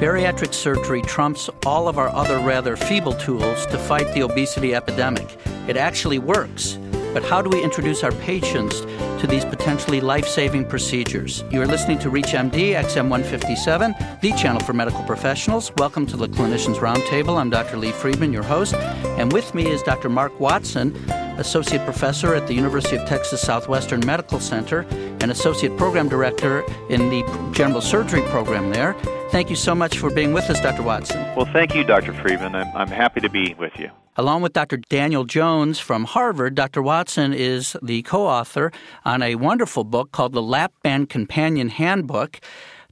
Bariatric surgery trumps all of our other rather feeble tools to fight the obesity epidemic. It actually works. But how do we introduce our patients to these potentially life saving procedures? You are listening to ReachMD XM 157, the channel for medical professionals. Welcome to the Clinicians Roundtable. I'm Dr. Lee Friedman, your host. And with me is Dr. Mark Watson, Associate Professor at the University of Texas Southwestern Medical Center and Associate Program Director in the General Surgery Program there. Thank you so much for being with us, Dr. Watson. Well, thank you, Dr. Friedman. I'm, I'm happy to be with you. Along with Dr. Daniel Jones from Harvard, Dr. Watson is the co author on a wonderful book called The Lap Band Companion Handbook.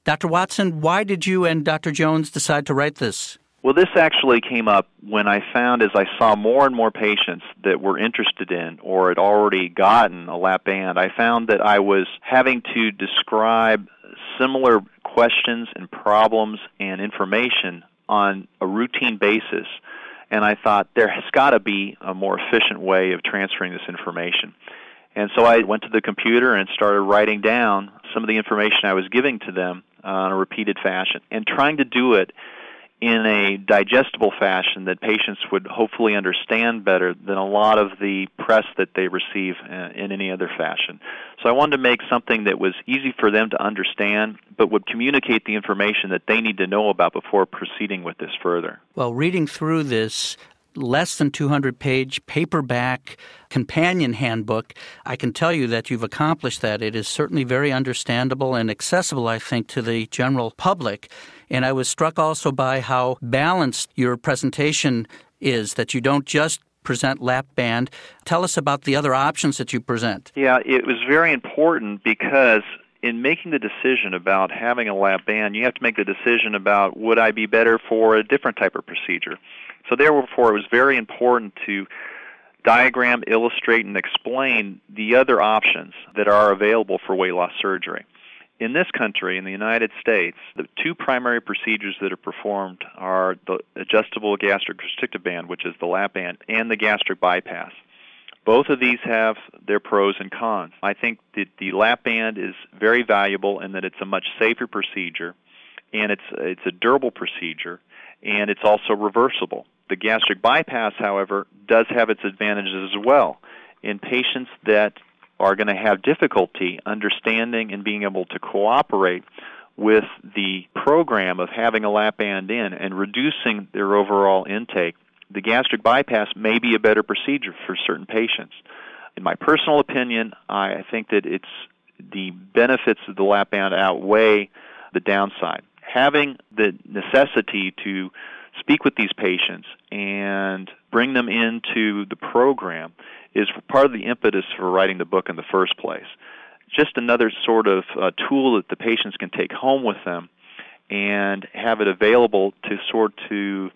Dr. Watson, why did you and Dr. Jones decide to write this? Well, this actually came up when I found as I saw more and more patients that were interested in or had already gotten a lap band, I found that I was having to describe similar questions and problems and information on a routine basis. And I thought there has got to be a more efficient way of transferring this information. And so I went to the computer and started writing down some of the information I was giving to them uh, on a repeated fashion and trying to do it in a digestible fashion that patients would hopefully understand better than a lot of the press that they receive uh, in any other fashion. So I wanted to make something that was easy for them to understand, but would communicate the information that they need to know about before proceeding with this further. Well, reading through this, less than 200 page paperback companion handbook, I can tell you that you've accomplished that. It is certainly very understandable and accessible, I think, to the general public. And I was struck also by how balanced your presentation is, that you don't just present lap band. Tell us about the other options that you present. Yeah, it was very important because in making the decision about having a lap band, you have to make the decision about would I be better for a different type of procedure. So therefore, it was very important to diagram, illustrate, and explain the other options that are available for weight loss surgery in this country, in the United States, the two primary procedures that are performed are the adjustable gastric restrictive band, which is the lap band, and the gastric bypass. Both of these have their pros and cons. I think that the lap band is very valuable in that it's a much safer procedure, and it's it's a durable procedure, and it's also reversible. The gastric bypass, however, does have its advantages as well. In patients that are going to have difficulty understanding and being able to cooperate with the program of having a lap band in and reducing their overall intake, the gastric bypass may be a better procedure for certain patients. In my personal opinion, I think that it's the benefits of the lap band outweigh the downside. Having the necessity to speak with these patients and bring them into the program is part of the impetus for writing the book in the first place. Just another sort of uh, tool that the patients can take home with them and have it available to sort to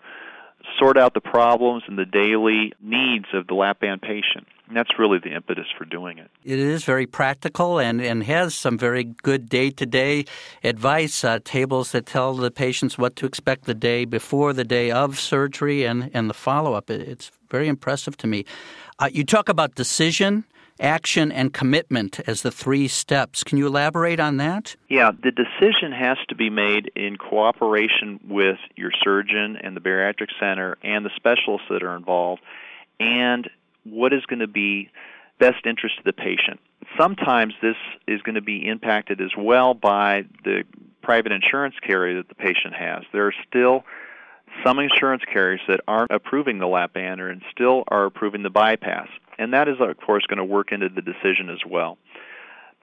sort out the problems and the daily needs of the lap band patient. And that's really the impetus for doing it. It is very practical and, and has some very good day to day advice, uh, tables that tell the patients what to expect the day before, the day of surgery, and, and the follow up. It's very impressive to me. Uh, you talk about decision, action, and commitment as the three steps. Can you elaborate on that? Yeah, the decision has to be made in cooperation with your surgeon and the bariatric center and the specialists that are involved, and what is going to be best interest of the patient. Sometimes this is going to be impacted as well by the private insurance carrier that the patient has. There are still some insurance carriers that aren't approving the lap band or and still are approving the bypass. And that is, of course, going to work into the decision as well.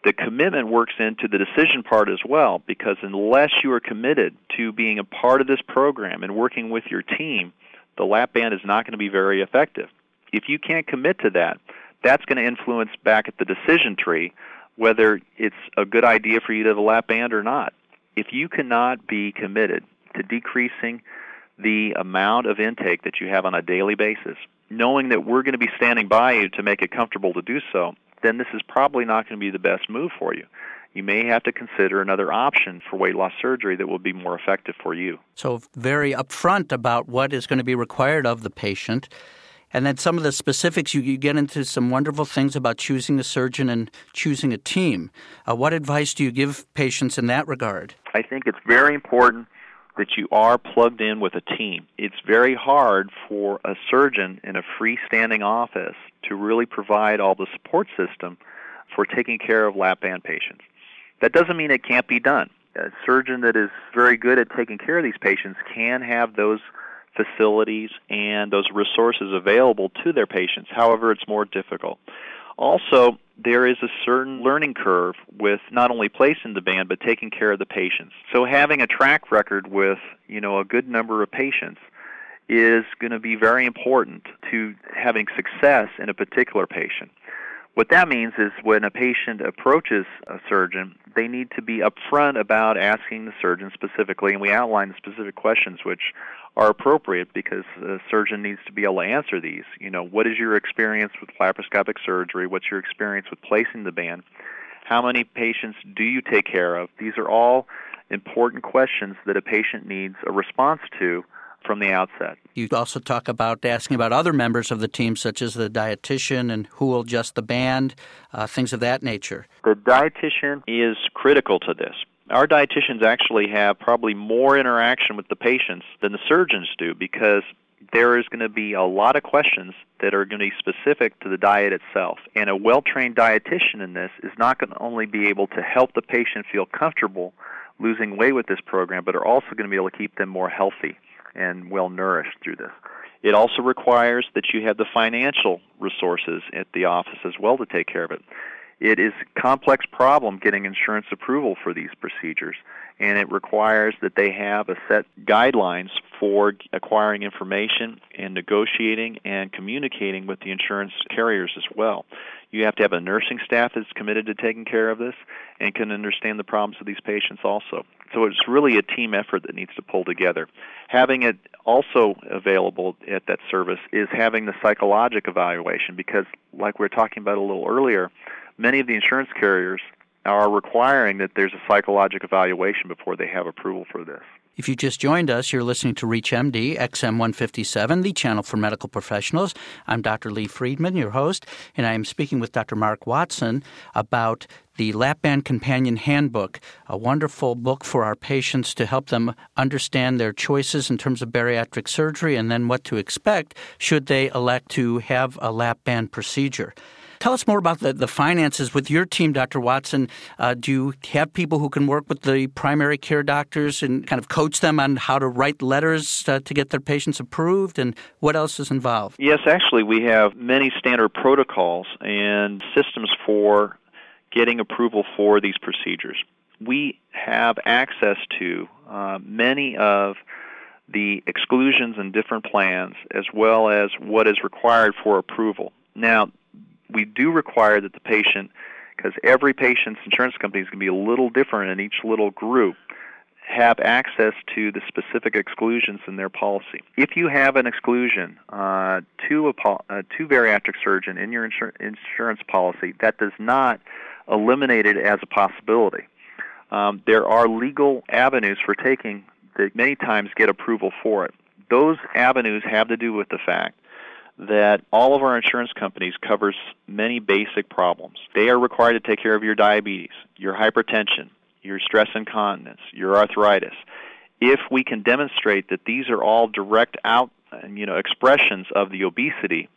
The commitment works into the decision part as well because unless you are committed to being a part of this program and working with your team, the lap band is not going to be very effective. If you can't commit to that, that's going to influence back at the decision tree whether it's a good idea for you to have a lap band or not. If you cannot be committed to decreasing the amount of intake that you have on a daily basis, knowing that we're going to be standing by you to make it comfortable to do so, then this is probably not going to be the best move for you. You may have to consider another option for weight loss surgery that will be more effective for you. So, very upfront about what is going to be required of the patient. And then some of the specifics, you, you get into some wonderful things about choosing a surgeon and choosing a team. Uh, what advice do you give patients in that regard? I think it's very important that you are plugged in with a team. It's very hard for a surgeon in a freestanding office to really provide all the support system for taking care of lap band patients. That doesn't mean it can't be done. A surgeon that is very good at taking care of these patients can have those facilities and those resources available to their patients. However, it's more difficult. Also, there is a certain learning curve with not only placing the band but taking care of the patients. So having a track record with, you know, a good number of patients is going to be very important to having success in a particular patient. What that means is when a patient approaches a surgeon, they need to be upfront about asking the surgeon specifically, and we outline the specific questions which are appropriate because the surgeon needs to be able to answer these. You know, what is your experience with laparoscopic surgery? What's your experience with placing the band? How many patients do you take care of? These are all important questions that a patient needs a response to from the outset. You also talk about asking about other members of the team, such as the dietitian and who will adjust the band, uh, things of that nature. The dietitian is critical to this our dietitians actually have probably more interaction with the patients than the surgeons do because there is going to be a lot of questions that are going to be specific to the diet itself. And a well trained dietitian in this is not going to only be able to help the patient feel comfortable losing weight with this program, but are also going to be able to keep them more healthy and well nourished through this. It also requires that you have the financial resources at the office as well to take care of it. It is a complex problem getting insurance approval for these procedures, and it requires that they have a set guidelines for acquiring information and negotiating and communicating with the insurance carriers as well. You have to have a nursing staff that's committed to taking care of this and can understand the problems of these patients also. So it's really a team effort that needs to pull together. Having it also available at that service is having the psychologic evaluation because, like we were talking about a little earlier, many of the insurance carriers are requiring that there's a psychological evaluation before they have approval for this. If you just joined us, you're listening to ReachMD XM 157, the channel for medical professionals. I'm Dr. Lee Friedman, your host, and I am speaking with Dr. Mark Watson about the Lap Band Companion Handbook, a wonderful book for our patients to help them understand their choices in terms of bariatric surgery and then what to expect should they elect to have a lap band procedure. Tell us more about the, the finances with your team, Dr. Watson. Uh, do you have people who can work with the primary care doctors and kind of coach them on how to write letters uh, to get their patients approved? And what else is involved? Yes, actually, we have many standard protocols and systems for getting approval for these procedures. We have access to uh, many of the exclusions and different plans as well as what is required for approval. Now, we do require that the patient, because every patient's insurance company is going to be a little different in each little group, have access to the specific exclusions in their policy. If you have an exclusion uh, to a uh, to bariatric surgeon in your insur- insurance policy, that does not eliminate it as a possibility. Um, there are legal avenues for taking that many times get approval for it. Those avenues have to do with the fact that all of our insurance companies covers many basic problems. They are required to take care of your diabetes, your hypertension, your stress incontinence, your arthritis. If we can demonstrate that these are all direct out, you know, expressions of the obesity,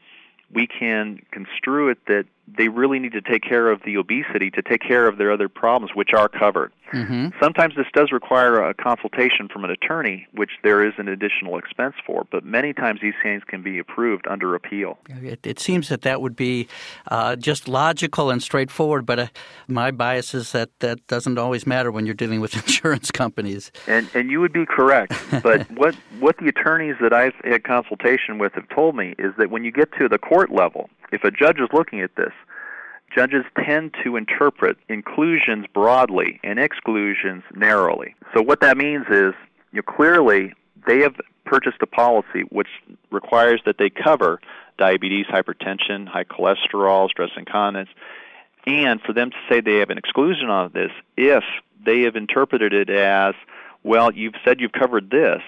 we can construe it that they really need to take care of the obesity to take care of their other problems, which are covered. Mm-hmm. Sometimes this does require a consultation from an attorney, which there is an additional expense for, but many times these things can be approved under appeal. It, it seems that that would be uh, just logical and straightforward, but uh, my bias is that that doesn't always matter when you're dealing with insurance companies. And, and you would be correct, but what, what the attorneys that I've had consultation with have told me is that when you get to the court level, if a judge is looking at this, judges tend to interpret inclusions broadly and exclusions narrowly. So what that means is, you know, clearly they have purchased a policy which requires that they cover diabetes, hypertension, high cholesterol, stress incontinence, and for them to say they have an exclusion on this if they have interpreted it as, well, you've said you've covered this,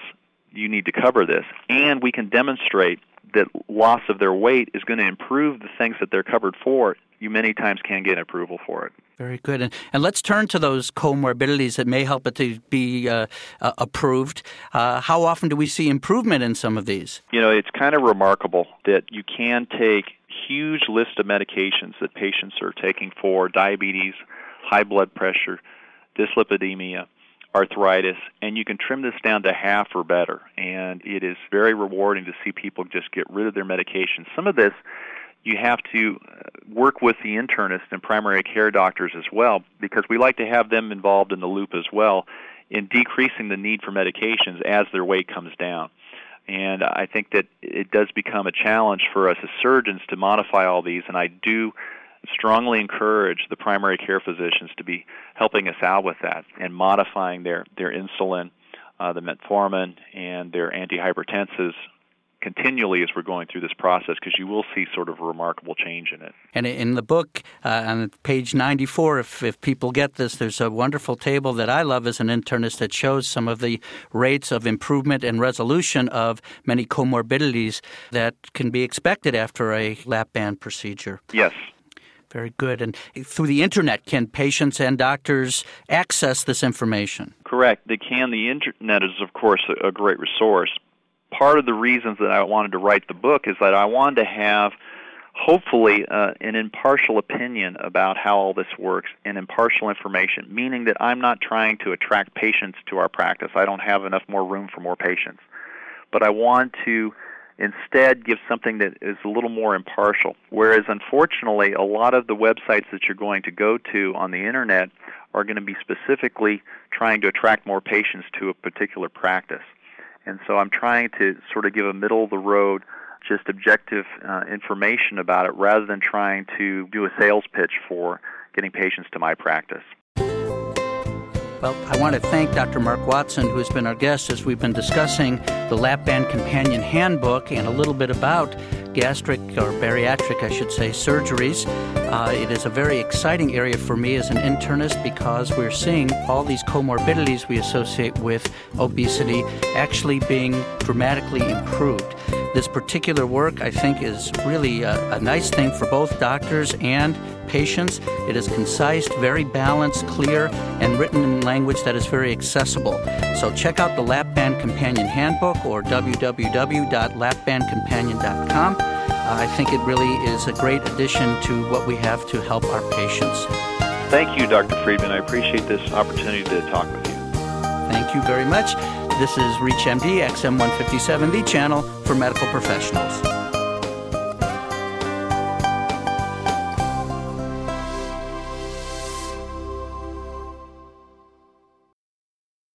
you need to cover this, and we can demonstrate that loss of their weight is going to improve the things that they're covered for, you many times can get approval for it. Very good. And, and let's turn to those comorbidities that may help it to be uh, uh, approved. Uh, how often do we see improvement in some of these? You know, it's kind of remarkable that you can take huge list of medications that patients are taking for diabetes, high blood pressure, dyslipidemia, arthritis, and you can trim this down to half or better. And it is very rewarding to see people just get rid of their medications. Some of this you have to uh, work with the internist and primary care doctors as well because we like to have them involved in the loop as well in decreasing the need for medications as their weight comes down. And I think that it does become a challenge for us as surgeons to modify all these, and I do strongly encourage the primary care physicians to be helping us out with that and modifying their, their insulin, uh, the metformin, and their antihypertensives continually as we're going through this process because you will see sort of a remarkable change in it. And in the book, uh, on page 94, if, if people get this, there's a wonderful table that I love as an internist that shows some of the rates of improvement and resolution of many comorbidities that can be expected after a lap band procedure. Yes. Very good. And through the internet, can patients and doctors access this information? Correct. They can. The internet is, of course, a great resource, part of the reasons that I wanted to write the book is that I wanted to have hopefully uh, an impartial opinion about how all this works and impartial information, meaning that I'm not trying to attract patients to our practice. I don't have enough more room for more patients. But I want to instead give something that is a little more impartial. Whereas, unfortunately, a lot of the websites that you're going to go to on the internet are going to be specifically trying to attract more patients to a particular practice. And so I'm trying to sort of give a middle of the road, just objective uh, information about it rather than trying to do a sales pitch for getting patients to my practice. Well, I want to thank Dr. Mark Watson, who has been our guest as we've been discussing the Lap Band Companion Handbook and a little bit about gastric or bariatric, I should say, surgeries. Uh, it is a very exciting area for me as an internist because we're seeing all these comorbidities we associate with obesity actually being dramatically improved. This particular work, I think, is really a, a nice thing for both doctors and patients. It is concise, very balanced, clear, and written in language that is very accessible. So check out the Lap Band Companion Handbook or www.lapbandcompanion.com. Uh, I think it really is a great addition to what we have to help our patients. Thank you, Dr. Friedman. I appreciate this opportunity to talk with you. Thank you very much. This is ReachMD XM157, the channel for medical professionals.